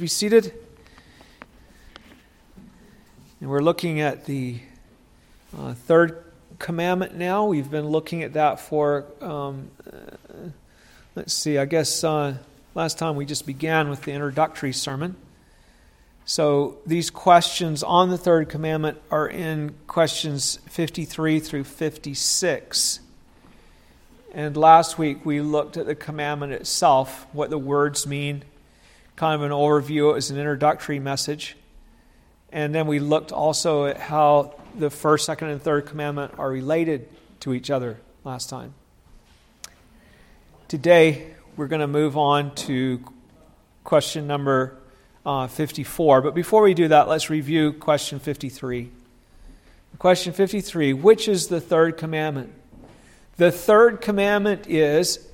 be seated. And we're looking at the uh, third commandment now. We've been looking at that for, um, uh, let's see, I guess uh, last time we just began with the introductory sermon. So these questions on the third commandment are in questions 53 through 56. And last week we looked at the commandment itself, what the words mean kind of an overview. It was an introductory message. And then we looked also at how the first, second, and third commandment are related to each other last time. Today, we're going to move on to question number uh, 54. But before we do that, let's review question 53. Question 53 Which is the third commandment? The third commandment is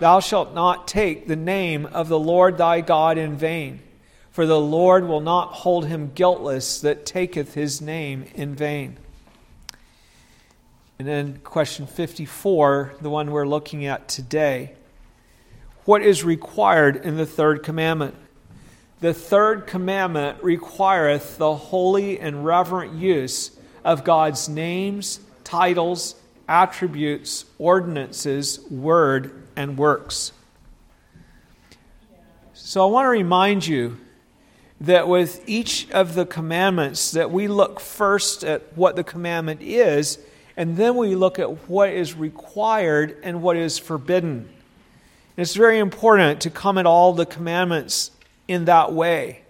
Thou shalt not take the name of the Lord thy God in vain, for the Lord will not hold him guiltless that taketh his name in vain. And then question 54, the one we're looking at today. What is required in the third commandment? The third commandment requireth the holy and reverent use of God's names, titles, attributes, ordinances, word, and works. So I want to remind you that with each of the commandments that we look first at what the commandment is and then we look at what is required and what is forbidden. And it's very important to come at all the commandments in that way.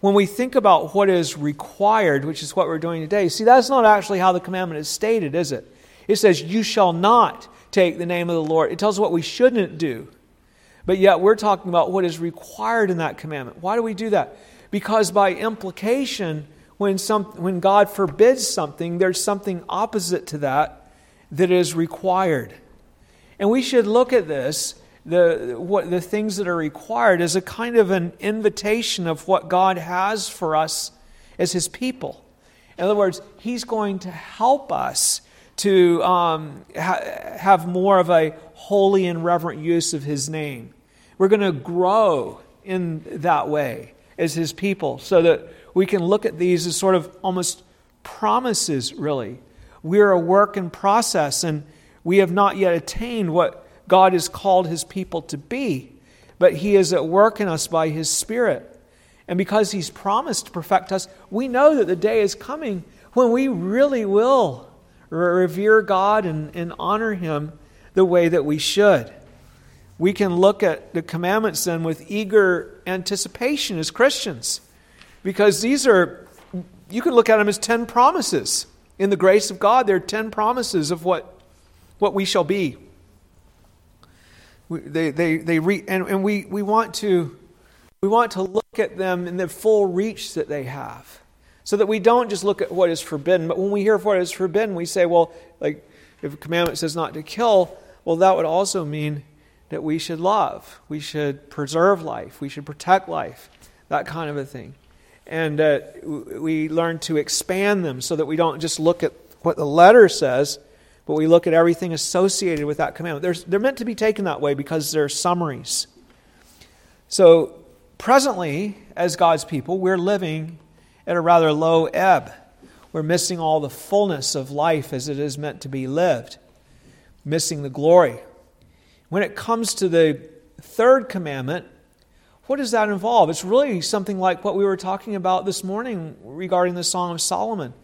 When we think about what is required, which is what we're doing today, see, that's not actually how the commandment is stated, is it? It says, You shall not take the name of the Lord. It tells us what we shouldn't do. But yet we're talking about what is required in that commandment. Why do we do that? Because by implication, when, some, when God forbids something, there's something opposite to that that is required. And we should look at this, the, what, the things that are required, as a kind of an invitation of what God has for us as His people. In other words, He's going to help us to um, ha- have more of a holy and reverent use of his name. We're going to grow in that way as his people so that we can look at these as sort of almost promises, really. We're a work in process, and we have not yet attained what God has called his people to be, but he is at work in us by his Spirit. And because he's promised to perfect us, we know that the day is coming when we really will revere God and, and honor Him the way that we should. We can look at the commandments then with eager anticipation as Christians because these are, you can look at them as 10 promises. In the grace of God, there are 10 promises of what, what we shall be. We, they, they, they re, and, and we, we, want to, we want to look at them in the full reach that they have. So that we don't just look at what is forbidden, but when we hear what is forbidden, we say, well, like if a commandment says not to kill, well, that would also mean that we should love, we should preserve life, we should protect life, that kind of a thing. And uh, we learn to expand them so that we don't just look at what the letter says, but we look at everything associated with that commandment. They're, they're meant to be taken that way because they're summaries. So, presently, as God's people, we're living at a rather low ebb. We're missing all the fullness of life as it is meant to be lived, missing the glory. When it comes to the third commandment, what does that involve? It's really something like what we were talking about this morning regarding the Song of Solomon.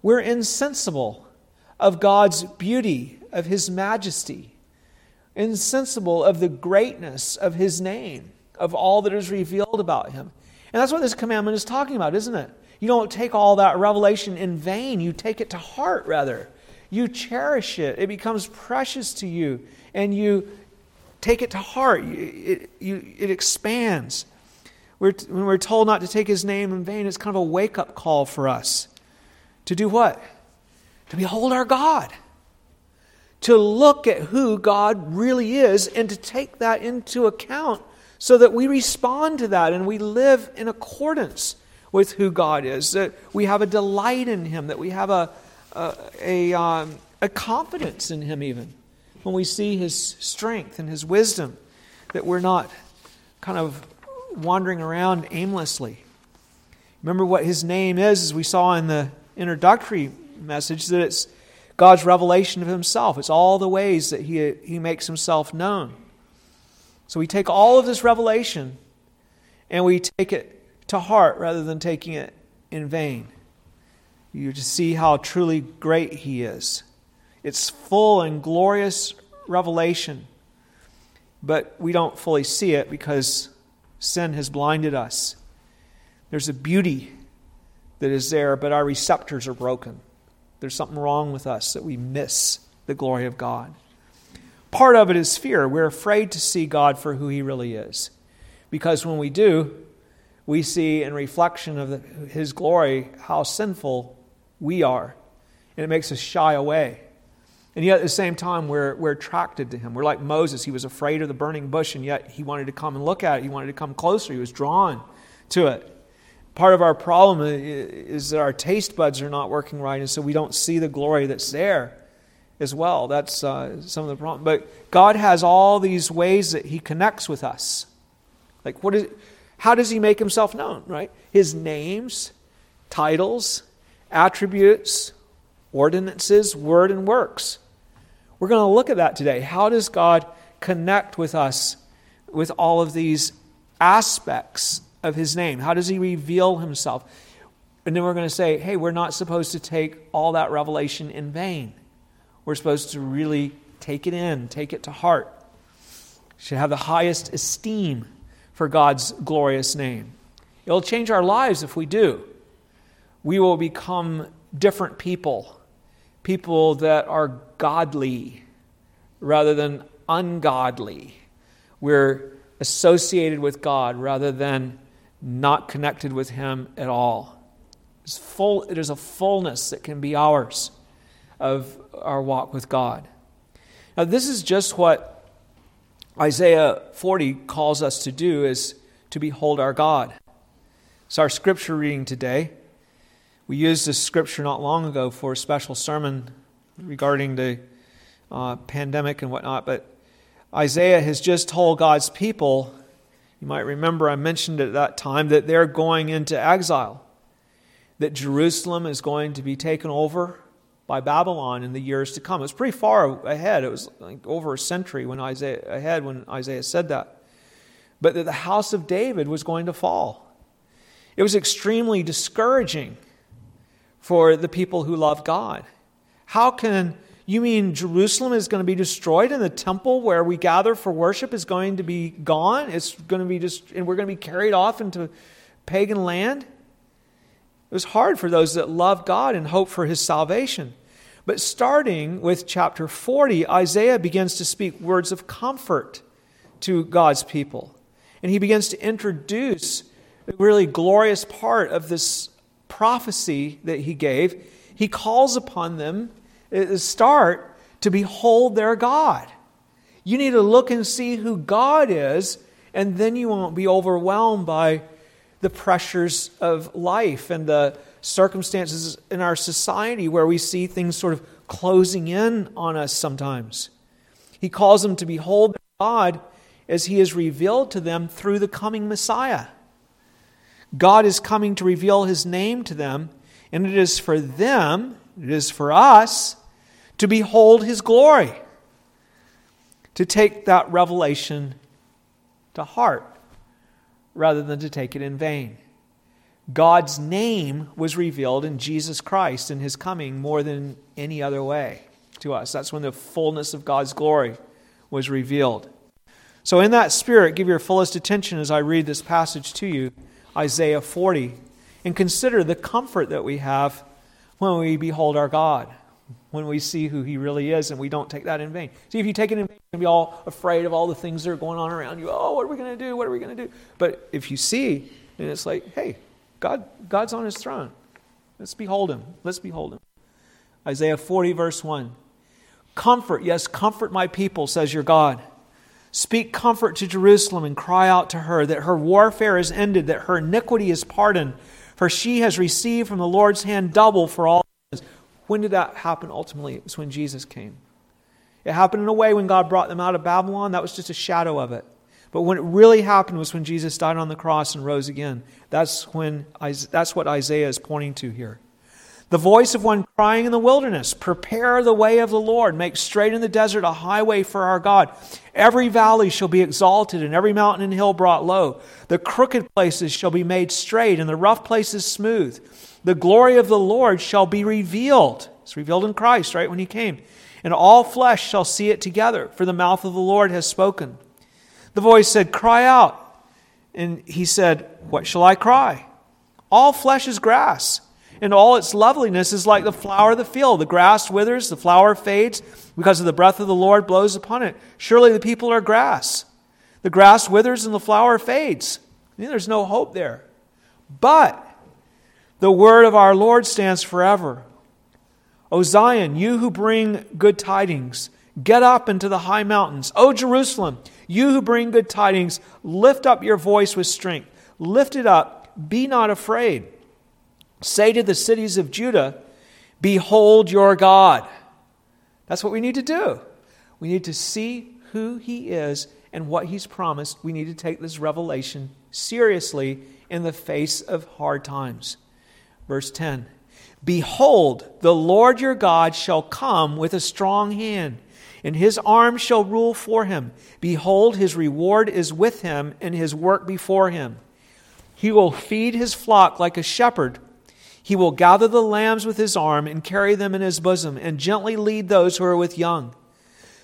We're insensible of God's beauty, of His majesty, insensible of the greatness of His name, of all that is revealed about Him. And that's what this commandment is talking about, isn't it? You don't take all that revelation in vain. You take it to heart, rather. You cherish it. It becomes precious to you, and you take it to heart. It, it expands. We're, when we're told not to take his name in vain, it's kind of a wake up call for us. To do what? To behold our God. To look at who God really is and to take that into account so that we respond to that and we live in accordance with who God is, that we have a delight in Him, that we have a, a, a, um, a confidence in Him, even when we see His strength and His wisdom, that we're not kind of wandering around aimlessly. Remember what his name is, as we saw in the introductory message, that it's God's revelation of himself. It's all the ways that he, he makes himself known. So we take all of this revelation and we take it to heart rather than taking it in vain. You just see how truly great he is. It's full and glorious revelation, but we don't fully see it because sin has blinded us. There's a beauty that is there, but our receptors are broken. There's something wrong with us that we miss the glory of God. Part of it is fear. We're afraid to see God for who He really is. Because when we do, we see in reflection of the, His glory how sinful we are. And it makes us shy away. And yet at the same time, we're, we're attracted to Him. We're like Moses. He was afraid of the burning bush, and yet he wanted to come and look at it. He wanted to come closer. He was drawn to it part of our problem is that our taste buds are not working right, and so we don't see the glory that's there as well. That's uh, some of the problem. But God has all these ways that He connects with us. Like, what is, how does He make Himself known, right? His names, titles, attributes, ordinances, word, and works. We're going to look at that today. How does God connect with us with all of these aspects of his name? How does he reveal himself? And then we're going to say, hey, we're not supposed to take all that revelation in vain. We're supposed to really take it in, take it to heart. Should have the highest esteem for God's glorious name. It'll change our lives if we do. We will become different people, people that are godly rather than ungodly. We're associated with God rather than not connected with Him at all. It's full, it is a fullness that can be ours of our walk with God. Now, this is just what Isaiah 40 calls us to do is to behold our God. It's our scripture reading today. We used this scripture not long ago for a special sermon regarding the uh, pandemic and whatnot, but Isaiah has just told God's people you might remember I mentioned at that time that they're going into exile, that Jerusalem is going to be taken over by Babylon in the years to come. It was pretty far ahead. It was like over a century when Isaiah ahead when Isaiah said that. But that the house of David was going to fall. It was extremely discouraging for the people who love God. How can you mean Jerusalem is going to be destroyed and the temple where we gather for worship is going to be gone? It's going to be just, and we're going to be carried off into pagan land? It was hard for those that love God and hope for his salvation. But starting with chapter 40, Isaiah begins to speak words of comfort to God's people. And he begins to introduce a really glorious part of this prophecy that he gave. He calls upon them to start to behold their God. You need to look and see who God is, and then you won't be overwhelmed by the pressures of life and the circumstances in our society where we see things sort of closing in on us sometimes. He calls them to behold God as He is revealed to them through the coming Messiah. God is coming to reveal His name to them, and it is for them, it is for us to behold his glory, to take that revelation to heart rather than to take it in vain. God's name was revealed in Jesus Christ in his coming more than any other way to us. That's when the fullness of God's glory was revealed. So, in that spirit, give your fullest attention as I read this passage to you, Isaiah 40, and consider the comfort that we have when we behold our God when we see who he really is and we don't take that in vain. See, if you take it in vain, you're going to be all afraid of all the things that are going on around you. Oh, what are we going to do? What are we going to do? But if you see, then it's like, hey, God, God's on his throne. Let's behold him. Let's behold him. Isaiah 40, verse 1. Comfort, yes, comfort my people, says your God. Speak comfort to Jerusalem and cry out to her that her warfare is ended, that her iniquity is pardoned, for she has received from the Lord's hand double for all when did that happen ultimately? It was when Jesus came. It happened in a way when God brought them out of Babylon. That was just a shadow of it. But when it really happened was when Jesus died on the cross and rose again. That's, when, that's what Isaiah is pointing to here. The voice of one crying in the wilderness, Prepare the way of the Lord, make straight in the desert a highway for our God. Every valley shall be exalted, and every mountain and hill brought low. The crooked places shall be made straight, and the rough places smooth. The glory of the Lord shall be revealed. It's revealed in Christ, right, when He came. And all flesh shall see it together, for the mouth of the Lord has spoken. The voice said, Cry out. And he said, What shall I cry? All flesh is grass, and all its loveliness is like the flower of the field. The grass withers, the flower fades, because of the breath of the Lord blows upon it. Surely the people are grass. The grass withers and the flower fades. there's no hope there. But the word of our Lord stands forever. O Zion, you who bring good tidings, get up into the high mountains. O Jerusalem, you who bring good tidings, lift up your voice with strength. Lift it up, be not afraid. Say to the cities of Judah, Behold your God. That's what we need to do. We need to see who He is and what He's promised. We need to take this revelation seriously in the face of hard times. Verse 10 Behold, the Lord your God shall come with a strong hand, and his arm shall rule for him. Behold, his reward is with him, and his work before him. He will feed his flock like a shepherd. He will gather the lambs with his arm and carry them in his bosom, and gently lead those who are with young.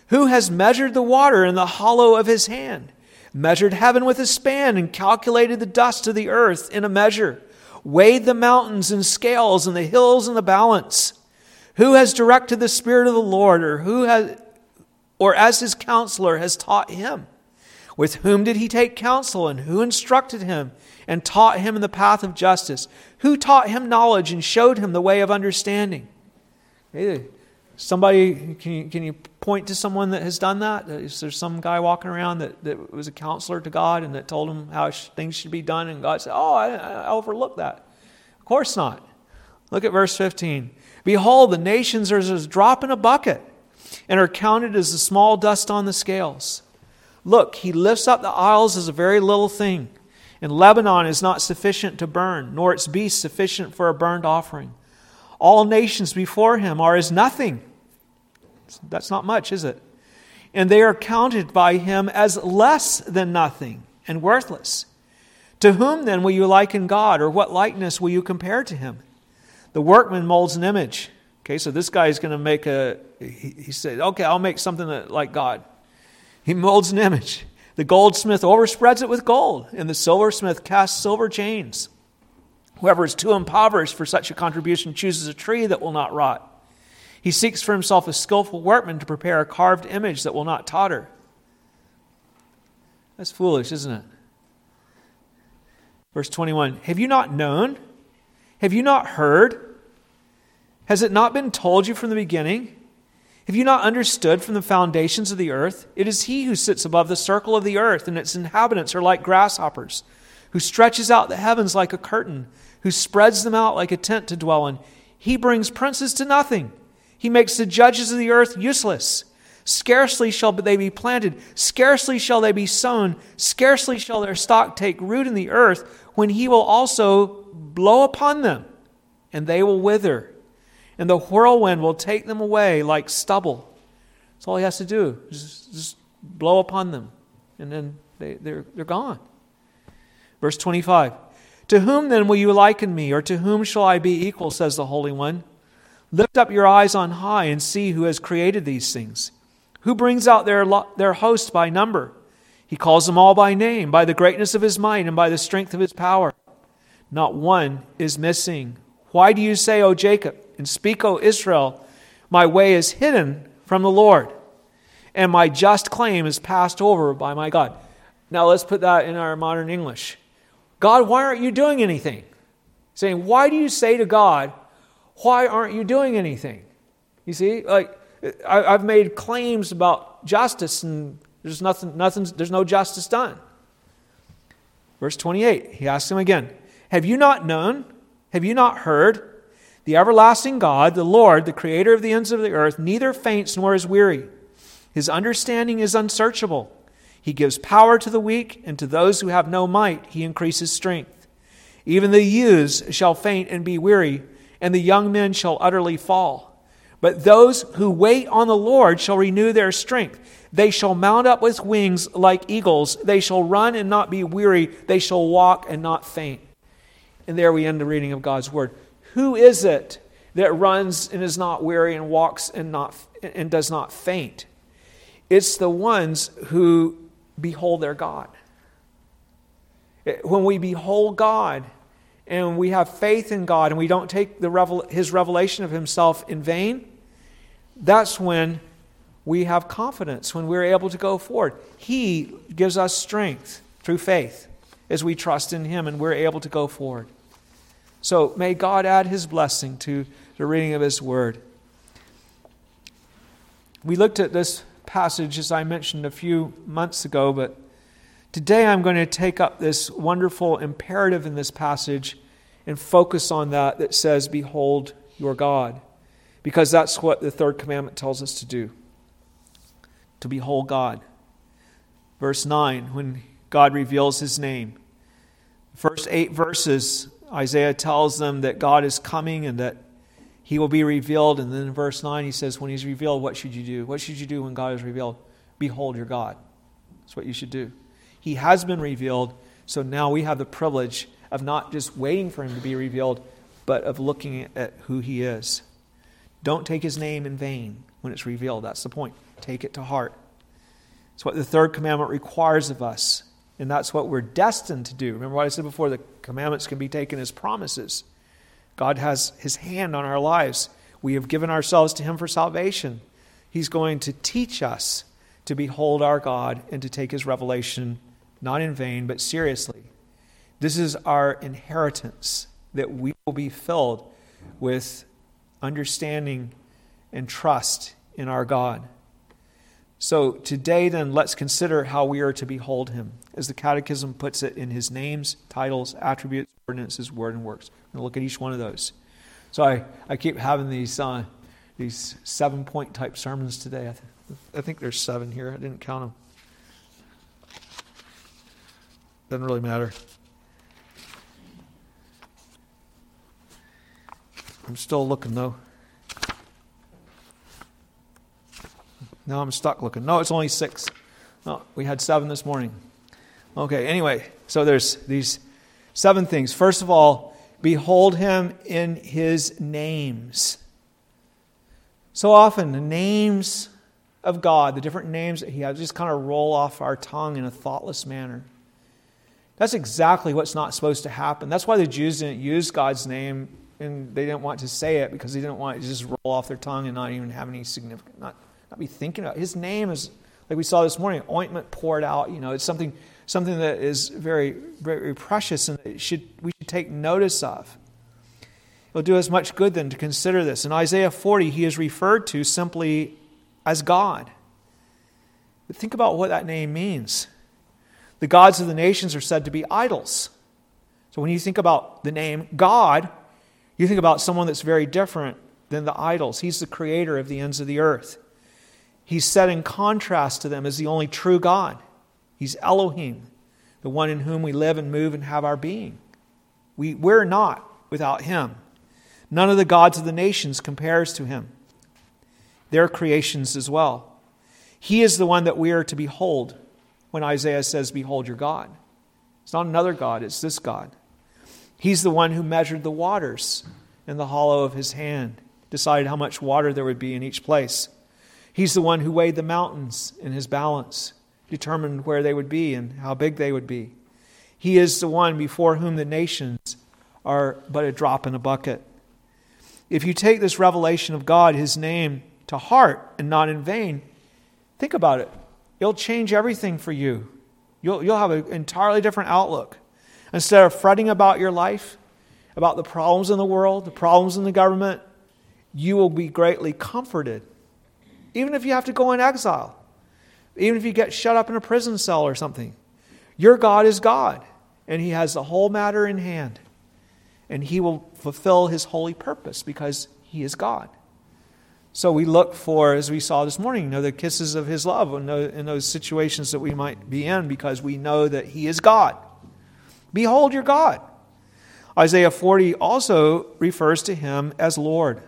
Who has measured the water in the hollow of his hand, measured heaven with a span, and calculated the dust of the earth in a measure? weighed the mountains in scales and the hills in the balance? Who has directed the Spirit of the Lord, or who has, or as his counselor has taught him? With whom did he take counsel, and who instructed him and taught him in the path of justice? Who taught him knowledge and showed him the way of understanding? Somebody, can you, can you point to someone that has done that? Is there some guy walking around that, that was a counselor to God and that told him how things should be done, and God said, Oh, I, I overlooked that? Of course not. Look at verse 15. Behold, the nations are as a drop in a bucket and are counted as the small dust on the scales. Look, he lifts up the isles as a very little thing, and Lebanon is not sufficient to burn, nor its beasts sufficient for a burnt offering. All nations before him are as nothing. That's not much, is it? And they are counted by him as less than nothing and worthless. To whom then will you liken God, or what likeness will you compare to him? The workman molds an image. Okay, so this guy is going to make a, he, he said, okay, I'll make something that, like God. He molds an image. The goldsmith overspreads it with gold, and the silversmith casts silver chains. Whoever is too impoverished for such a contribution chooses a tree that will not rot. He seeks for himself a skillful workman to prepare a carved image that will not totter. That's foolish, isn't it? Verse 21 Have you not known? Have you not heard? Has it not been told you from the beginning? Have you not understood from the foundations of the earth? It is he who sits above the circle of the earth, and its inhabitants are like grasshoppers, who stretches out the heavens like a curtain who spreads them out like a tent to dwell in. He brings princes to nothing. He makes the judges of the earth useless. Scarcely shall they be planted, scarcely shall they be sown, scarcely shall their stock take root in the earth, when he will also blow upon them, and they will wither, and the whirlwind will take them away like stubble. That's all he has to do, just, just blow upon them, and then they, they're, they're gone. Verse 25 to whom then will you liken me, or to whom shall I be equal, says the Holy One? Lift up your eyes on high and see who has created these things. Who brings out their, their host by number? He calls them all by name, by the greatness of his might and by the strength of his power. Not one is missing. Why do you say, O Jacob, and speak, O Israel, my way is hidden from the Lord, and my just claim is passed over by my God? Now let's put that in our modern English. God, why aren't you doing anything? Saying, why do you say to God, why aren't you doing anything? You see, like I, have made claims about justice, and there's nothing, nothing, there's no justice done. Verse 28, he asks him again, Have you not known? Have you not heard? The everlasting God, the Lord, the creator of the ends of the earth, neither faints nor is weary. His understanding is unsearchable. He gives power to the weak, and to those who have no might, he increases strength. Even the youths shall faint and be weary, and the young men shall utterly fall. But those who wait on the Lord shall renew their strength. They shall mount up with wings like eagles. They shall run and not be weary. They shall walk and not faint. And there we end the reading of God's word. Who is it that runs and is not weary and walks and not and does not faint? It's the ones who behold their God. When we behold God and we have faith in God and we don't take the revel- his revelation of himself in vain, that's when we have confidence, when we're able to go forward. He gives us strength through faith as we trust in him and we're able to go forward. So may God add his blessing to the reading of his word. We looked at this passage, as I mentioned a few months ago, but today I'm going to take up this wonderful imperative in this passage and focus on that that says, Behold your God, because that's what the third commandment tells us to do to behold God. Verse 9, when God reveals his name. The first eight verses, Isaiah tells them that God is coming and that he will be revealed. And then in verse 9, he says, When he's revealed, what should you do? What should you do when God is revealed? Behold your God. That's what you should do. He has been revealed, so now we have the privilege of not just waiting for him to be revealed, but of looking at who he is. Don't take his name in vain when it's revealed. That's the point. Take it to heart. It's what the third commandment requires of us, and that's what we're destined to do. Remember what I said before the commandments can be taken as promises. God has his hand on our lives. We have given ourselves to him for salvation. He's going to teach us to behold our God and to take his revelation not in vain, but seriously. This is our inheritance that we will be filled with understanding and trust in our God. So today, then, let's consider how we are to behold him, as the Catechism puts it in his names, titles, attributes, ordinances, word, and works. And look at each one of those. So I, I keep having these, uh, these seven point type sermons today. I, th- I think there's seven here. I didn't count them. Doesn't really matter. I'm still looking though. Now I'm stuck looking. No, it's only six. No, we had seven this morning. Okay, anyway, so there's these seven things. First of all, behold him in his names. So often, the names of God, the different names that he has, just kind of roll off our tongue in a thoughtless manner. That's exactly what's not supposed to happen. That's why the Jews didn't use God's name and they didn't want to say it because they didn't want it to just roll off their tongue and not even have any significant, not not be thinking about. His name is, like we saw this morning, ointment poured out. You know, it's something, something that is very, very precious and should, we should take notice of. It'll do us much good then to consider this. In Isaiah 40, he is referred to simply as God. But think about what that name means. The gods of the nations are said to be idols. So when you think about the name God, you think about someone that's very different than the idols. He's the creator of the ends of the earth. He's set in contrast to them as the only true God. He's Elohim, the one in whom we live and move and have our being. We, we're not without him. None of the gods of the nations compares to him. Their creations as well. He is the one that we are to behold when Isaiah says, Behold your God. It's not another God, it's this God. He's the one who measured the waters in the hollow of his hand, decided how much water there would be in each place. He's the one who weighed the mountains in his balance, determined where they would be and how big they would be. He is the one before whom the nations are but a drop in a bucket. If you take this revelation of God, his name, to heart and not in vain, think about it. It'll change everything for you. You'll, you'll have an entirely different outlook. Instead of fretting about your life, about the problems in the world, the problems in the government, you will be greatly comforted even if you have to go in exile, even if you get shut up in a prison cell or something. Your God is God, and He has the whole matter in hand, and He will fulfill His holy purpose because He is God. So we look for, as we saw this morning, you know, the kisses of his love in those, situations that we might be in because we know that he is God. Behold your God. Isaiah 40 also refers to him as Lord.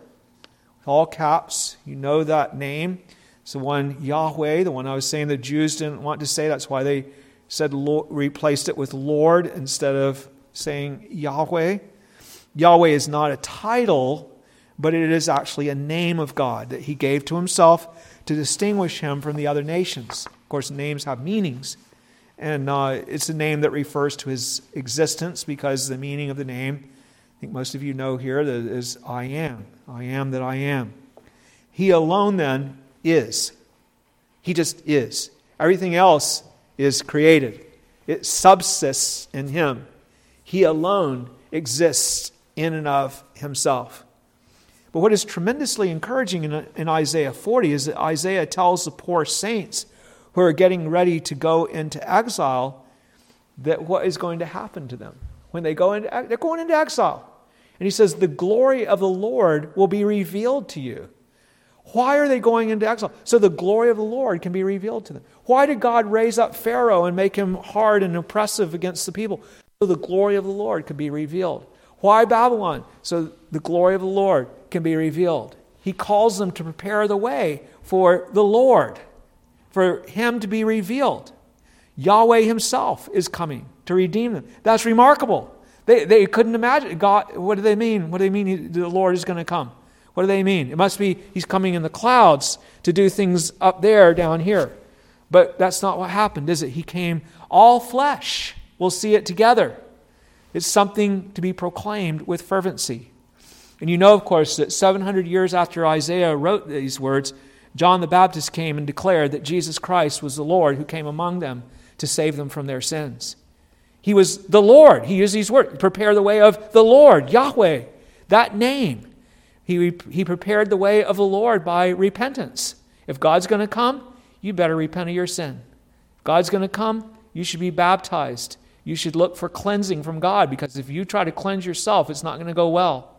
All caps, you know that name. It's the one Yahweh, the one I was saying the Jews didn't want to say. That's why they said replaced it with Lord instead of saying Yahweh. Yahweh is not a title but it is actually a name of God that he gave to himself to distinguish him from the other nations. Of course, names have meanings, and uh, it's a name that refers to his existence because the meaning of the name, I think most of you know here, is I am. I am that I am. He alone then is. He just is. Everything else is created, it subsists in him. He alone exists in and of himself. But what is tremendously encouraging in, in Isaiah 40 is that Isaiah tells the poor saints who are getting ready to go into exile that what is going to happen to them when they go into they're going into exile. And he says the glory of the Lord will be revealed to you. Why are they going into exile? So the glory of the Lord can be revealed to them. Why did God raise up Pharaoh and make him hard and oppressive against the people? So the glory of the Lord could be revealed. Why Babylon? So the glory of the Lord can be revealed. He calls them to prepare the way for the Lord, for Him to be revealed. Yahweh Himself is coming to redeem them. That's remarkable. They, they couldn't imagine. God, what do they mean? What do they mean the Lord is going to come? What do they mean? It must be He's coming in the clouds to do things up there, down here. But that's not what happened, is it? He came all flesh. We'll see it together. It's something to be proclaimed with fervency. And you know, of course, that 700 years after Isaiah wrote these words, John the Baptist came and declared that Jesus Christ was the Lord who came among them to save them from their sins. He was the Lord. He used these words prepare the way of the Lord, Yahweh, that name. He, he prepared the way of the Lord by repentance. If God's going to come, you better repent of your sin. If God's going to come, you should be baptized. You should look for cleansing from God because if you try to cleanse yourself, it's not going to go well.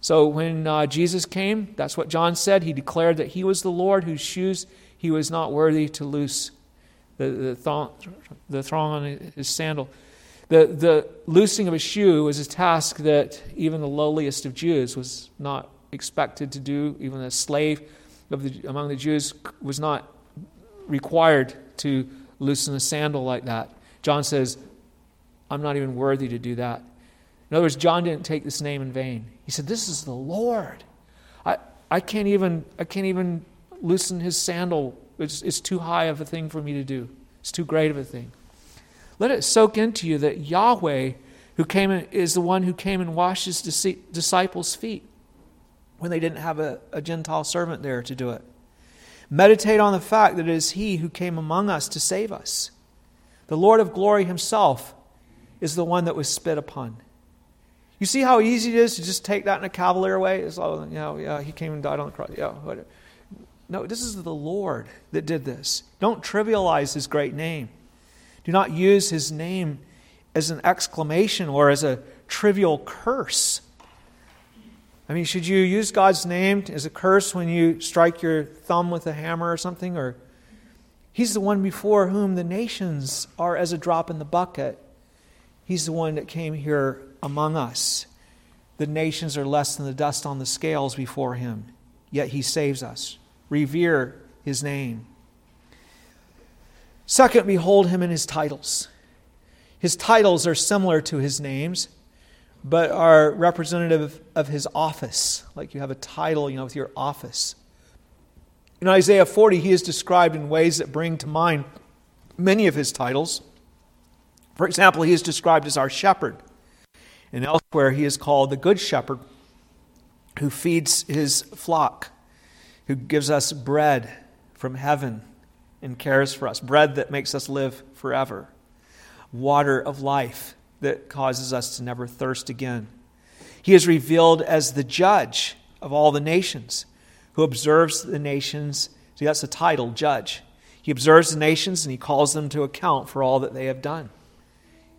So when uh, Jesus came, that's what John said. He declared that he was the Lord whose shoes he was not worthy to loose the, the, thong, the thong on his sandal. The, the loosing of a shoe was a task that even the lowliest of Jews was not expected to do. Even a slave of the, among the Jews was not required to loosen a sandal like that. John says, I'm not even worthy to do that. In other words, John didn't take this name in vain. He said, This is the Lord. I, I, can't, even, I can't even loosen his sandal. It's, it's too high of a thing for me to do, it's too great of a thing. Let it soak into you that Yahweh who came in, is the one who came and washed his disciples' feet when they didn't have a, a Gentile servant there to do it. Meditate on the fact that it is He who came among us to save us. The Lord of glory Himself is the one that was spit upon. You see how easy it is to just take that in a cavalier way? It's all, you know, yeah, he came and died on the cross. Yeah, whatever. No, this is the Lord that did this. Don't trivialize his great name. Do not use his name as an exclamation or as a trivial curse. I mean, should you use God's name as a curse when you strike your thumb with a hammer or something? Or He's the one before whom the nations are as a drop in the bucket. He's the one that came here among us. The nations are less than the dust on the scales before him, yet he saves us. Revere his name. Second, behold him in his titles. His titles are similar to his names, but are representative of his office. Like you have a title, you know, with your office. In Isaiah 40, he is described in ways that bring to mind many of his titles. For example, he is described as our shepherd. And elsewhere, he is called the Good Shepherd who feeds his flock, who gives us bread from heaven and cares for us, bread that makes us live forever, water of life that causes us to never thirst again. He is revealed as the judge of all the nations, who observes the nations. See, that's the title, judge. He observes the nations and he calls them to account for all that they have done.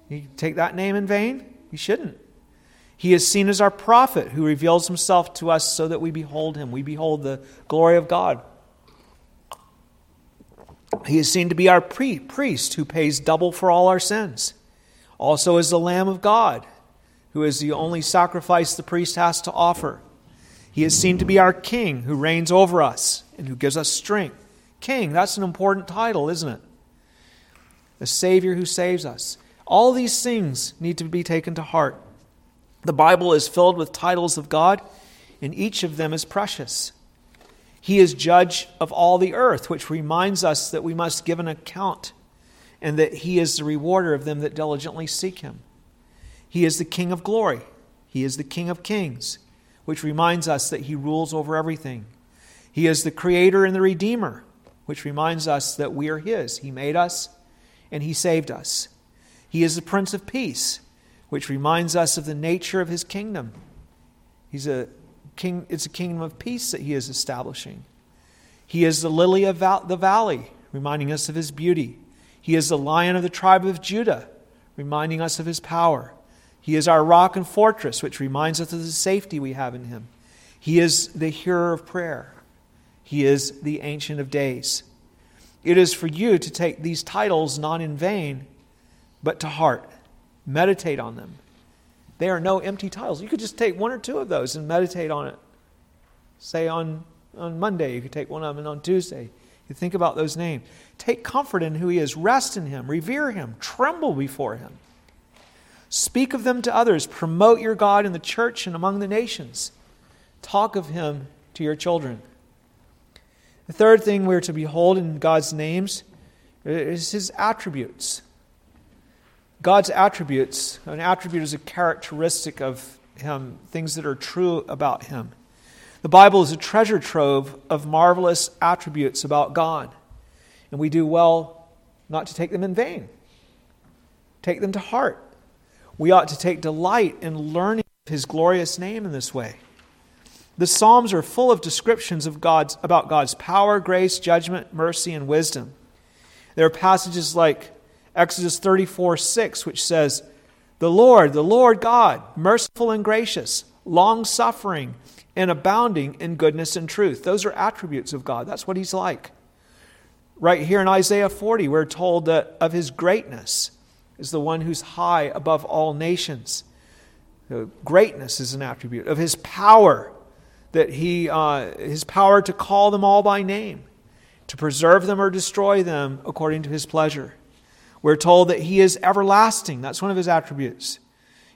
You take that name in vain? You shouldn't. He is seen as our prophet who reveals himself to us so that we behold him. We behold the glory of God. He is seen to be our pre- priest who pays double for all our sins. Also, as the Lamb of God, who is the only sacrifice the priest has to offer. He is seen to be our king who reigns over us and who gives us strength. King, that's an important title, isn't it? The Savior who saves us. All these things need to be taken to heart. The Bible is filled with titles of God, and each of them is precious. He is judge of all the earth, which reminds us that we must give an account and that He is the rewarder of them that diligently seek Him. He is the King of glory, He is the King of kings, which reminds us that He rules over everything. He is the Creator and the Redeemer, which reminds us that we are His. He made us and He saved us. He is the Prince of Peace which reminds us of the nature of his kingdom. He's a king, it's a kingdom of peace that he is establishing. He is the lily of the valley, reminding us of his beauty. He is the lion of the tribe of Judah, reminding us of his power. He is our rock and fortress, which reminds us of the safety we have in him. He is the hearer of prayer. He is the Ancient of Days. It is for you to take these titles not in vain, but to heart. Meditate on them. They are no empty titles. You could just take one or two of those and meditate on it. Say on, on Monday, you could take one of them, and on Tuesday, you think about those names. Take comfort in who He is, rest in Him, revere Him, tremble before Him. Speak of them to others, promote your God in the church and among the nations. Talk of Him to your children. The third thing we're to behold in God's names is His attributes. God's attributes, an attribute is a characteristic of Him, things that are true about Him. The Bible is a treasure trove of marvelous attributes about God, and we do well not to take them in vain. Take them to heart. We ought to take delight in learning His glorious name in this way. The Psalms are full of descriptions of God's, about God's power, grace, judgment, mercy, and wisdom. There are passages like Exodus 34 6, which says, The Lord, the Lord God, merciful and gracious, long suffering, and abounding in goodness and truth. Those are attributes of God. That's what He's like. Right here in Isaiah 40, we're told that of His greatness is the one who's high above all nations. Greatness is an attribute of His power, that He, uh, His power to call them all by name, to preserve them or destroy them according to His pleasure. We're told that He is everlasting. That's one of His attributes.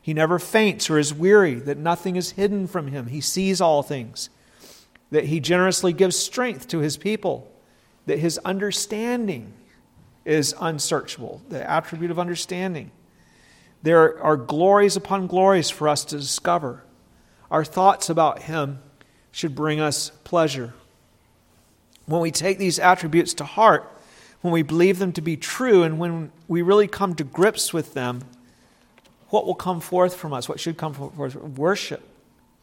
He never faints or is weary, that nothing is hidden from Him. He sees all things, that He generously gives strength to His people, that His understanding is unsearchable, the attribute of understanding. There are glories upon glories for us to discover. Our thoughts about Him should bring us pleasure. When we take these attributes to heart, when we believe them to be true and when we really come to grips with them, what will come forth from us? What should come forth? Worship.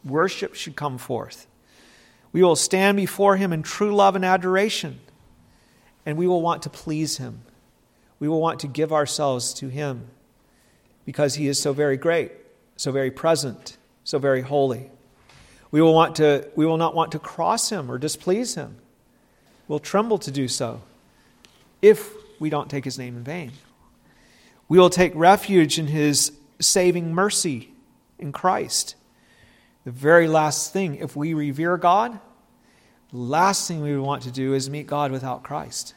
Worship should come forth. We will stand before Him in true love and adoration, and we will want to please Him. We will want to give ourselves to Him because He is so very great, so very present, so very holy. We will, want to, we will not want to cross Him or displease Him. We'll tremble to do so if we don't take his name in vain. We will take refuge in his saving mercy in Christ. The very last thing, if we revere God, the last thing we would want to do is meet God without Christ.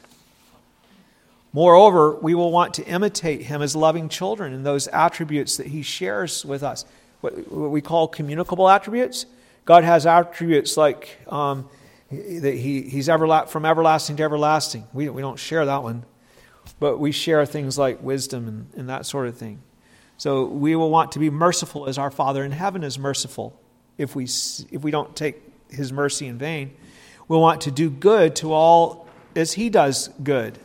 Moreover, we will want to imitate him as loving children in those attributes that he shares with us. What, we call communicable attributes. God has attributes like um, that he, he's everla- from everlasting to everlasting. We, we don't share that one, but we share things like wisdom and, and that sort of thing. So we will want to be merciful as our Father in heaven is merciful if we, if we don't take his mercy in vain. We'll want to do good to all as he does good.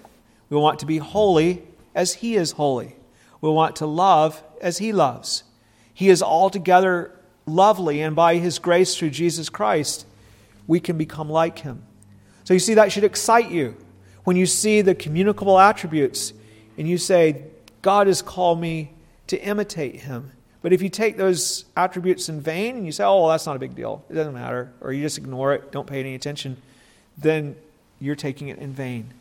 We'll want to be holy as he is holy. We'll want to love as he loves. He is altogether lovely, and by his grace through Jesus Christ, we can become like him. So you see, that should excite you when you see the communicable attributes and you say, God has called me to imitate him. But if you take those attributes in vain and you say, oh, that's not a big deal, it doesn't matter, or you just ignore it, don't pay any attention, then you're taking it in vain.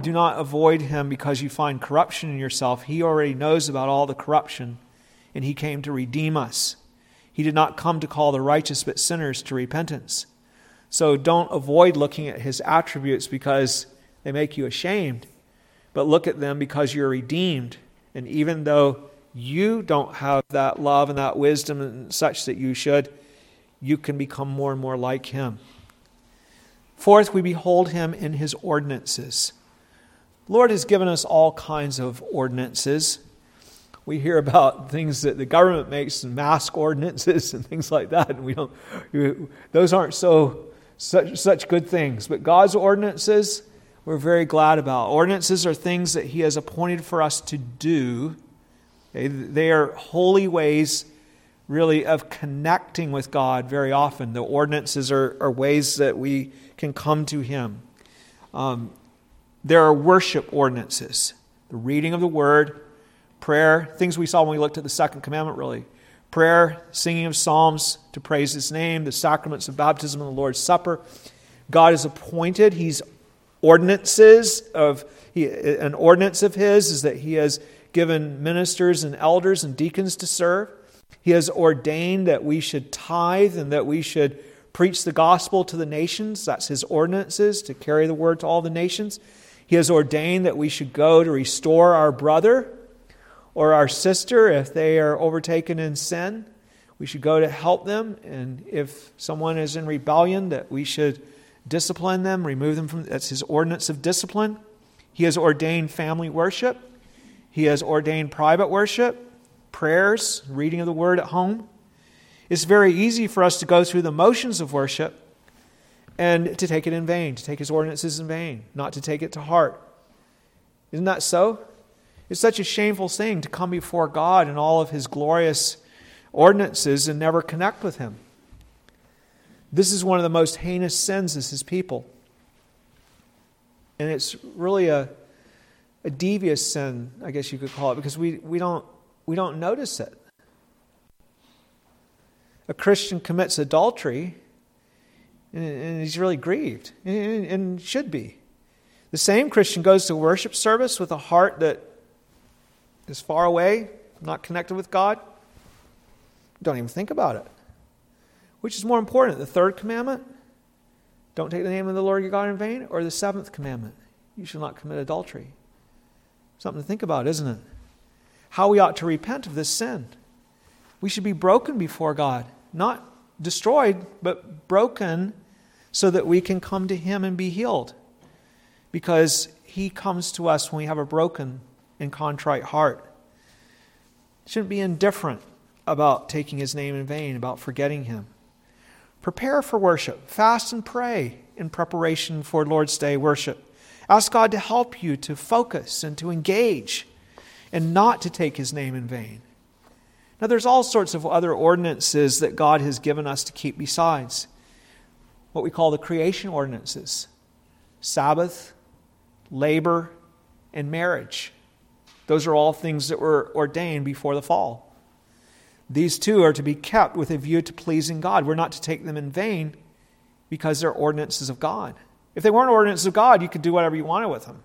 Do not avoid him because you find corruption in yourself. He already knows about all the corruption, and he came to redeem us. He did not come to call the righteous, but sinners to repentance. So don't avoid looking at his attributes because they make you ashamed, but look at them because you're redeemed. And even though you don't have that love and that wisdom and such that you should, you can become more and more like him. Fourth, we behold him in his ordinances. Lord has given us all kinds of ordinances. We hear about things that the government makes and mask ordinances and things like that, and we don't. Those aren't so such such good things. But God's ordinances, we're very glad about. Ordinances are things that He has appointed for us to do. Okay? They are holy ways, really, of connecting with God. Very often, the ordinances are, are ways that we can come to Him. Um, there are worship ordinances the reading of the word, prayer, things we saw when we looked at the second commandment, really. Prayer, singing of psalms to praise his name, the sacraments of baptism and the Lord's Supper. God is appointed, he's ordinances of he, an ordinance of his is that he has given ministers and elders and deacons to serve. He has ordained that we should tithe and that we should preach the gospel to the nations. That's his ordinances to carry the word to all the nations. He has ordained that we should go to restore our brother or our sister if they are overtaken in sin. We should go to help them. And if someone is in rebellion, that we should discipline them, remove them from that's his ordinance of discipline. He has ordained family worship. He has ordained private worship, prayers, reading of the word at home. It's very easy for us to go through the motions of worship and to take it in vain, to take his ordinances in vain, not to take it to heart. Isn't that so? It's such a shameful thing to come before God and all of his glorious ordinances and never connect with him. This is one of the most heinous sins as his people. And it's really a, a devious sin, I guess you could call it, because we, we, don't, we don't notice it. A Christian commits adultery and he's really grieved, and should be. The same Christian goes to worship service with a heart that is far away, not connected with God. Don't even think about it. Which is more important, the third commandment? Don't take the name of the Lord your God in vain, or the seventh commandment? You shall not commit adultery. Something to think about, isn't it? How we ought to repent of this sin. We should be broken before God, not destroyed, but broken so that we can come to Him and be healed. Because He comes to us when we have a broken and contrite heart. Shouldn't be indifferent about taking His name in vain, about forgetting Him. Prepare for worship. Fast and pray in preparation for Lord's Day worship. Ask God to help you to focus and to engage and not to take His name in vain. Now, there's all sorts of other ordinances that God has given us to keep besides what we call the creation ordinances Sabbath, labor, and marriage. Those are all things that were ordained before the fall. These two are to be kept with a view to pleasing God. We're not to take them in vain because they're ordinances of God. If they weren't ordinances of God, you could do whatever you wanted with them.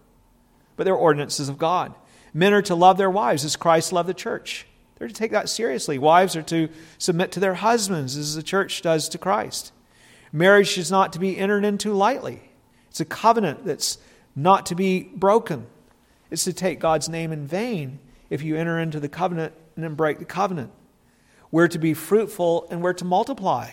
But they're ordinances of God. Men are to love their wives as Christ loved the church. They're to take that seriously. Wives are to submit to their husbands as the church does to Christ. Marriage is not to be entered into lightly. It's a covenant that's not to be broken. It's to take God's name in vain if you enter into the covenant and then break the covenant. We're to be fruitful and we're to multiply.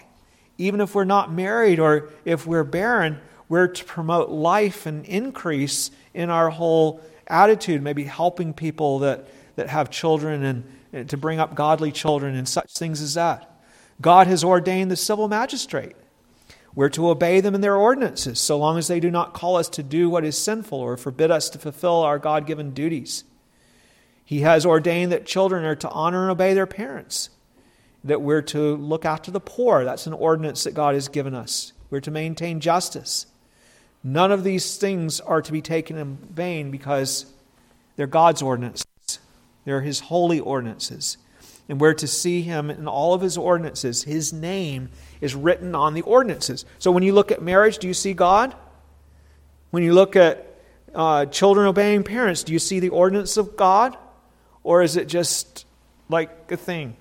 Even if we're not married or if we're barren, we're to promote life and increase in our whole attitude, maybe helping people that, that have children and, and to bring up godly children and such things as that. God has ordained the civil magistrate. We're to obey them in their ordinances, so long as they do not call us to do what is sinful or forbid us to fulfill our God given duties. He has ordained that children are to honor and obey their parents, that we're to look after the poor. That's an ordinance that God has given us. We're to maintain justice. None of these things are to be taken in vain because they're God's ordinances, they're His holy ordinances. and we're to see him in all of his ordinances. His name is written on the ordinances. So when you look at marriage, do you see God? When you look at uh, children obeying parents, do you see the ordinance of God? Or is it just like a thing?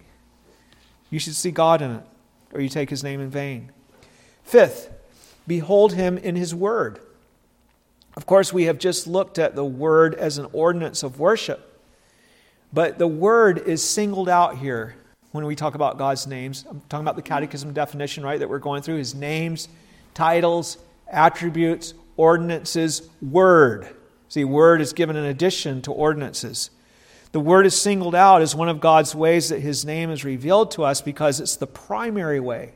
You should see God in it, or you take his name in vain. Fifth, behold him in his word. Of course, we have just looked at the word as an ordinance of worship. But the word is singled out here when we talk about God's names. I'm talking about the catechism definition, right, that we're going through his names, titles, attributes, ordinances, word. See, word is given in addition to ordinances. The word is singled out as one of God's ways that his name is revealed to us because it's the primary way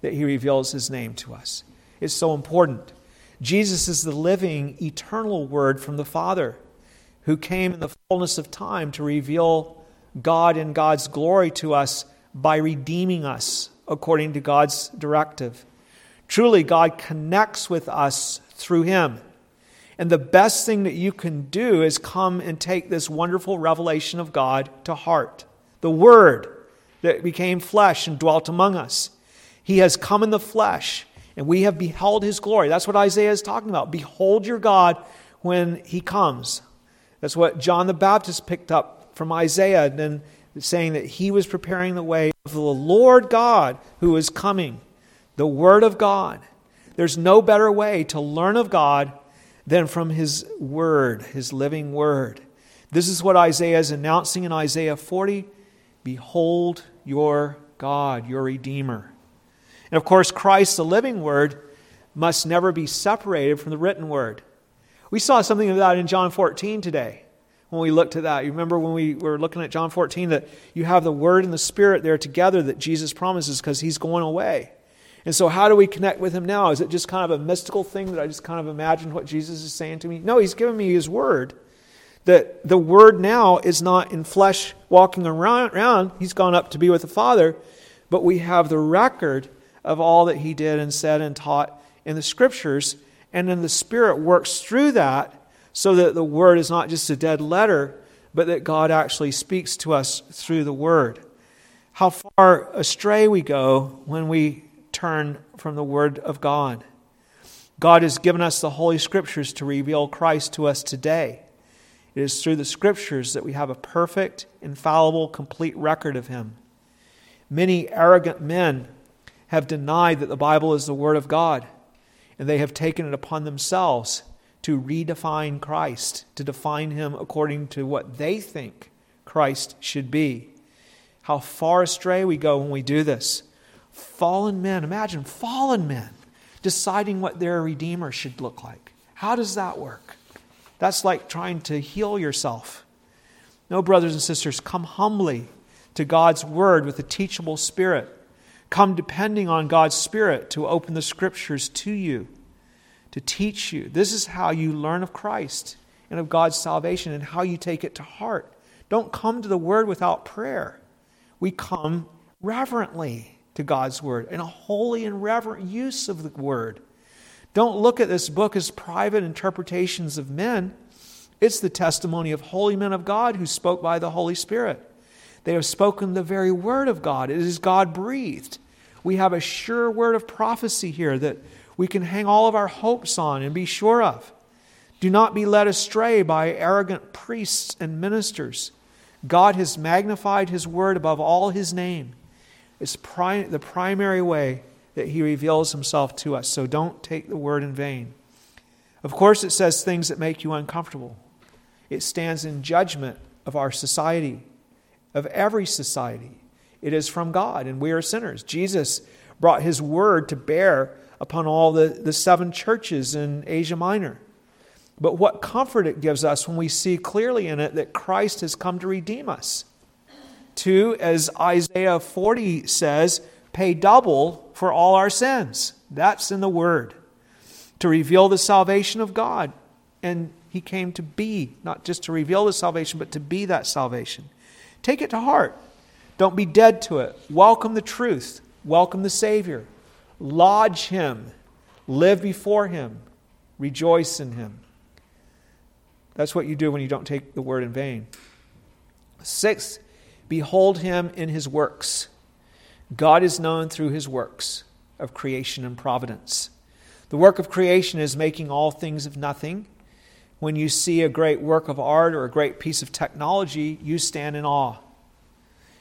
that he reveals his name to us. It's so important. Jesus is the living, eternal word from the Father who came in the fullness of time to reveal God and God's glory to us by redeeming us according to God's directive. Truly, God connects with us through Him. And the best thing that you can do is come and take this wonderful revelation of God to heart. The Word that became flesh and dwelt among us. He has come in the flesh, and we have beheld His glory. That's what Isaiah is talking about. Behold your God when He comes. That's what John the Baptist picked up from Isaiah, then saying that he was preparing the way of the Lord God who is coming, the Word of God. There's no better way to learn of God than from His Word, His living Word. This is what Isaiah is announcing in Isaiah 40 Behold your God, your Redeemer. And of course, Christ, the living Word, must never be separated from the written Word. We saw something of that in John 14 today when we looked at that. You remember when we were looking at John 14 that you have the Word and the Spirit there together that Jesus promises because He's going away. And so, how do we connect with Him now? Is it just kind of a mystical thing that I just kind of imagined what Jesus is saying to me? No, He's given me His Word. That the Word now is not in flesh walking around, around. He's gone up to be with the Father, but we have the record of all that He did and said and taught in the Scriptures and then the Spirit works through that so that the Word is not just a dead letter, but that God actually speaks to us through the Word. How far astray we go when we turn from the Word of God. God has given us the Holy Scriptures to reveal Christ to us today. It is through the Scriptures that we have a perfect, infallible, complete record of Him. Many arrogant men have denied that the Bible is the Word of God and they have taken it upon themselves to redefine Christ, to define him according to what they think Christ should be. How far astray we go when we do this. Fallen men, imagine fallen men deciding what their Redeemer should look like. How does that work? That's like trying to heal yourself. No, brothers and sisters, come humbly to God's Word with a teachable spirit come depending on God's Spirit to open the Scriptures to you, to teach you. This is how you learn of Christ and of God's salvation and how you take it to heart. Don't come to the Word without prayer. We come reverently to God's Word in a holy and reverent use of the Word. Don't look at this book as private interpretations of men. It's the testimony of holy men of God who spoke by the Holy Spirit. They have spoken the very word of God. It is God breathed. We have a sure word of prophecy here that we can hang all of our hopes on and be sure of. Do not be led astray by arrogant priests and ministers. God has magnified his word above all his name. It's pri- the primary way that he reveals himself to us. So don't take the word in vain. Of course, it says things that make you uncomfortable. It stands in judgment of our society, of every society. It is from God, and we are sinners. Jesus brought his word to bear upon all the, the seven churches in Asia Minor. But what comfort it gives us when we see clearly in it that Christ has come to redeem us. To, as Isaiah 40 says, pay double for all our sins. That's in the Word. To reveal the salvation of God. And He came to be, not just to reveal the salvation, but to be that salvation. Take it to heart. Don't be dead to it. Welcome the truth. Welcome the Savior. Lodge Him. Live before Him. Rejoice in Him. That's what you do when you don't take the word in vain. Sixth, Behold him in his works. God is known through his works of creation and providence. The work of creation is making all things of nothing. When you see a great work of art or a great piece of technology, you stand in awe.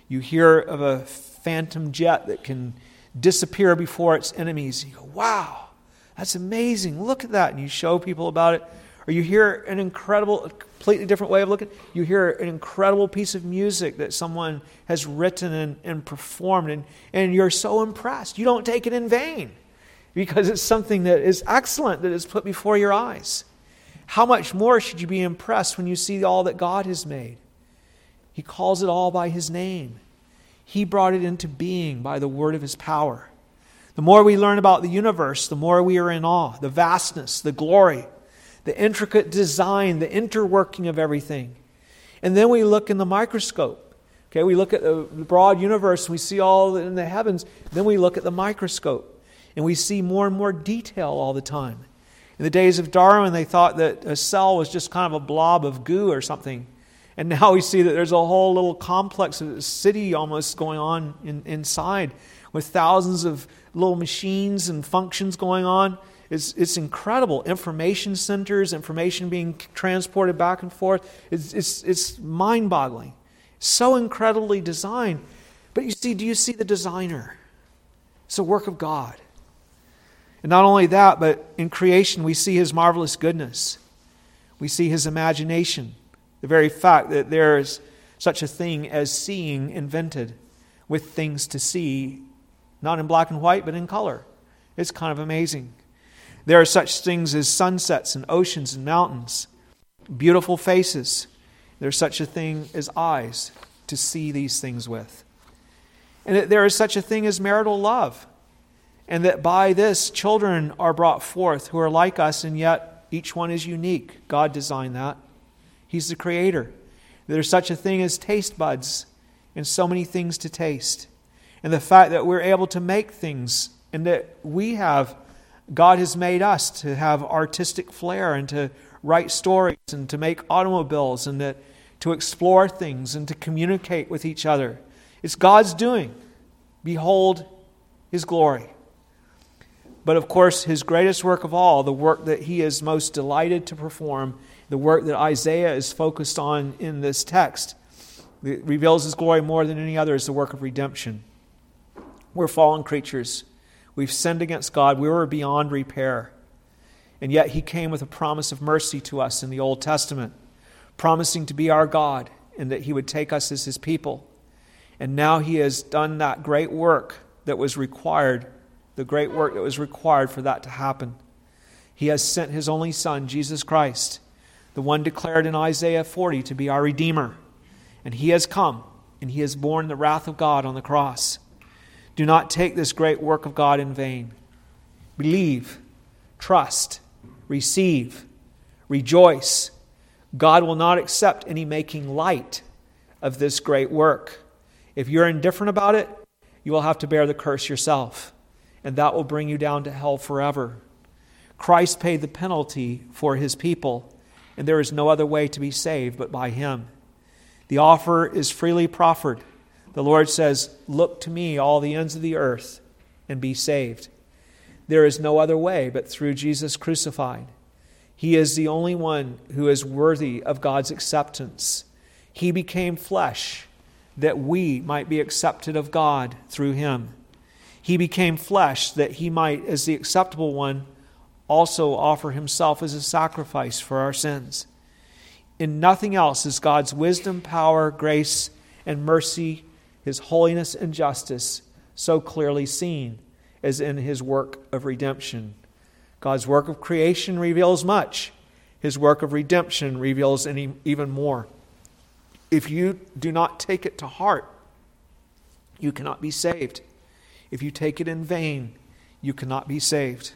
You hear of a phantom jet that can disappear before its enemies. You go, wow, that's amazing. Look at that. And you show people about it. Or you hear an incredible, completely different way of looking. You hear an incredible piece of music that someone has written and, and performed, and, and you're so impressed. You don't take it in vain because it's something that is excellent that is put before your eyes. How much more should you be impressed when you see all that God has made? He calls it all by His name. He brought it into being by the word of His power. The more we learn about the universe, the more we are in awe, the vastness, the glory the intricate design, the interworking of everything. And then we look in the microscope. Okay, we look at the broad universe, we see all in the heavens. Then we look at the microscope, and we see more and more detail all the time. In the days of Darwin, they thought that a cell was just kind of a blob of goo or something. And now we see that there's a whole little complex, a city almost going on in, inside with thousands of little machines and functions going on. It's, it's incredible. Information centers, information being transported back and forth. It's, it's, it's mind boggling. So incredibly designed. But you see, do you see the designer? It's a work of God. And not only that, but in creation, we see his marvelous goodness. We see his imagination. The very fact that there is such a thing as seeing invented with things to see, not in black and white, but in color. It's kind of amazing. There are such things as sunsets and oceans and mountains, beautiful faces. There's such a thing as eyes to see these things with. And that there is such a thing as marital love. And that by this, children are brought forth who are like us, and yet each one is unique. God designed that. He's the creator. There's such a thing as taste buds, and so many things to taste. And the fact that we're able to make things, and that we have God has made us to have artistic flair and to write stories and to make automobiles and that, to explore things and to communicate with each other. It's God's doing. Behold his glory. But of course, his greatest work of all, the work that he is most delighted to perform, the work that Isaiah is focused on in this text, it reveals his glory more than any other, is the work of redemption. We're fallen creatures. We've sinned against God. We were beyond repair. And yet He came with a promise of mercy to us in the Old Testament, promising to be our God and that He would take us as His people. And now He has done that great work that was required, the great work that was required for that to happen. He has sent His only Son, Jesus Christ, the one declared in Isaiah 40 to be our Redeemer. And He has come, and He has borne the wrath of God on the cross. Do not take this great work of God in vain. Believe, trust, receive, rejoice. God will not accept any making light of this great work. If you're indifferent about it, you will have to bear the curse yourself, and that will bring you down to hell forever. Christ paid the penalty for his people, and there is no other way to be saved but by him. The offer is freely proffered. The Lord says, Look to me, all the ends of the earth, and be saved. There is no other way but through Jesus crucified. He is the only one who is worthy of God's acceptance. He became flesh that we might be accepted of God through him. He became flesh that he might, as the acceptable one, also offer himself as a sacrifice for our sins. In nothing else is God's wisdom, power, grace, and mercy his holiness and justice so clearly seen as in his work of redemption. God's work of creation reveals much, his work of redemption reveals any, even more. If you do not take it to heart, you cannot be saved. If you take it in vain, you cannot be saved.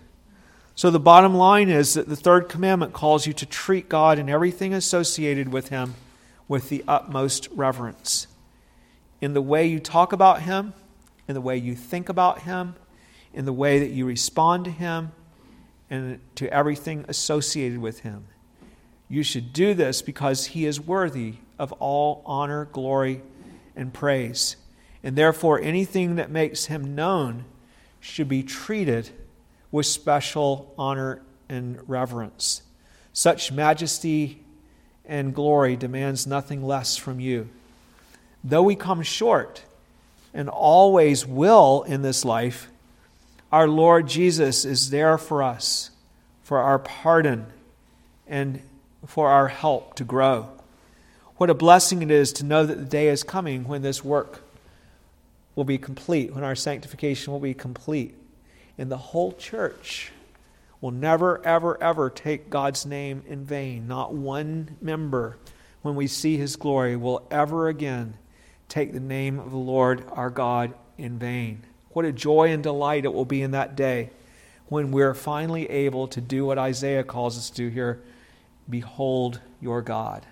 So, the bottom line is that the third commandment calls you to treat God and everything associated with Him with the utmost reverence in the way you talk about Him, in the way you think about Him, in the way that you respond to Him, and to everything associated with Him. You should do this because He is worthy of all honor, glory, and praise. And therefore, anything that makes him known should be treated with special honor and reverence. Such majesty and glory demands nothing less from you. Though we come short, and always will in this life, our Lord Jesus is there for us, for our pardon, and for our help to grow. What a blessing it is to know that the day is coming when this work will be complete, when our sanctification will be complete. And the whole church will never, ever, ever take God's name in vain. Not one member, when we see his glory, will ever again take the name of the Lord our God in vain. What a joy and delight it will be in that day when we're finally able to do what Isaiah calls us to do here Behold your God.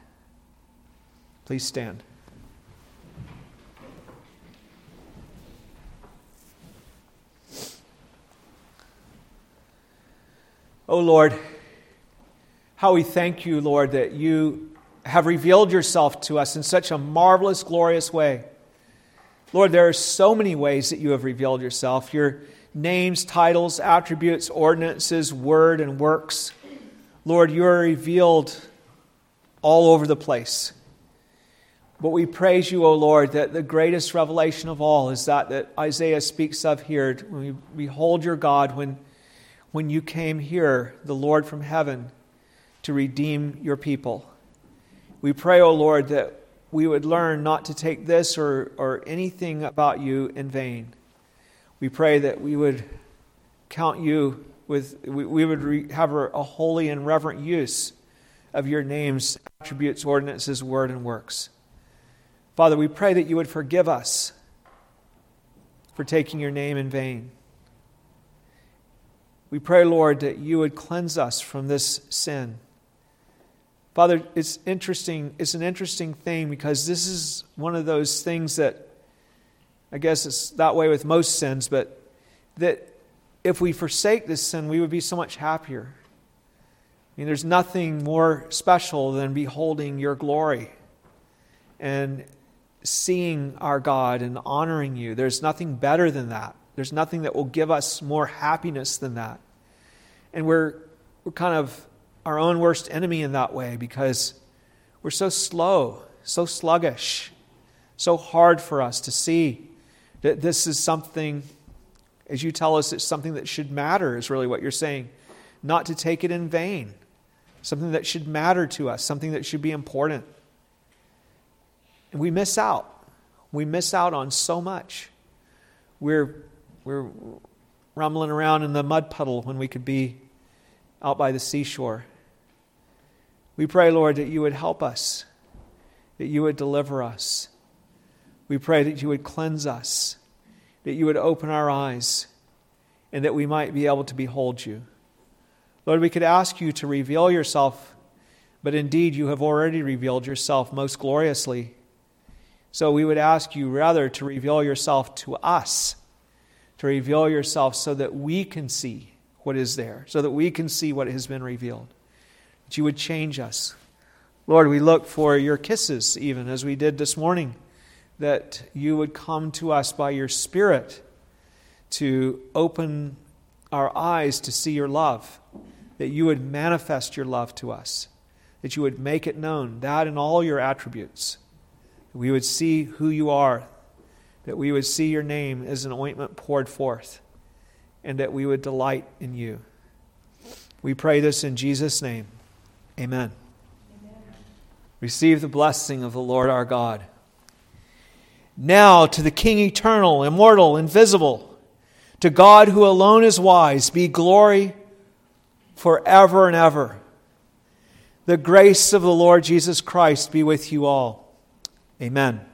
Please stand. Oh Lord, how we thank you, Lord, that you have revealed yourself to us in such a marvelous, glorious way. Lord, there are so many ways that you have revealed yourself your names, titles, attributes, ordinances, word, and works. Lord, you are revealed all over the place. But we praise you, O Lord, that the greatest revelation of all is that that Isaiah speaks of here. When we behold your God, when, when you came here, the Lord from heaven, to redeem your people. We pray, O Lord, that we would learn not to take this or, or anything about you in vain. We pray that we would count you with, we, we would re, have a holy and reverent use of your names, attributes, ordinances, word, and works. Father, we pray that you would forgive us for taking your name in vain. We pray, Lord, that you would cleanse us from this sin. Father, it's interesting. It's an interesting thing because this is one of those things that I guess it's that way with most sins, but that if we forsake this sin, we would be so much happier. I mean, there's nothing more special than beholding your glory and seeing our God and honoring you. There's nothing better than that. There's nothing that will give us more happiness than that. And we're, we're kind of our own worst enemy in that way because we're so slow, so sluggish, so hard for us to see that this is something, as you tell us, it's something that should matter, is really what you're saying. Not to take it in vain, something that should matter to us, something that should be important. And we miss out. We miss out on so much. We're, we're rumbling around in the mud puddle when we could be out by the seashore. We pray, Lord, that you would help us, that you would deliver us. We pray that you would cleanse us, that you would open our eyes, and that we might be able to behold you. Lord, we could ask you to reveal yourself, but indeed you have already revealed yourself most gloriously so we would ask you rather to reveal yourself to us, to reveal yourself so that we can see what is there, so that we can see what has been revealed. That you would change us. Lord, we look for your kisses, even as we did this morning, that you would come to us by your Spirit to open our eyes to see your love, that you would manifest your love to us, that you would make it known, that in all your attributes we would see who you are, that we would see your name as an ointment poured forth, and that we would delight in you. We pray this in Jesus' name. Amen. Amen. Receive the blessing of the Lord our God. Now to the King eternal, immortal, invisible, to God who alone is wise, be glory forever and ever. The grace of the Lord Jesus Christ be with you all. Amen.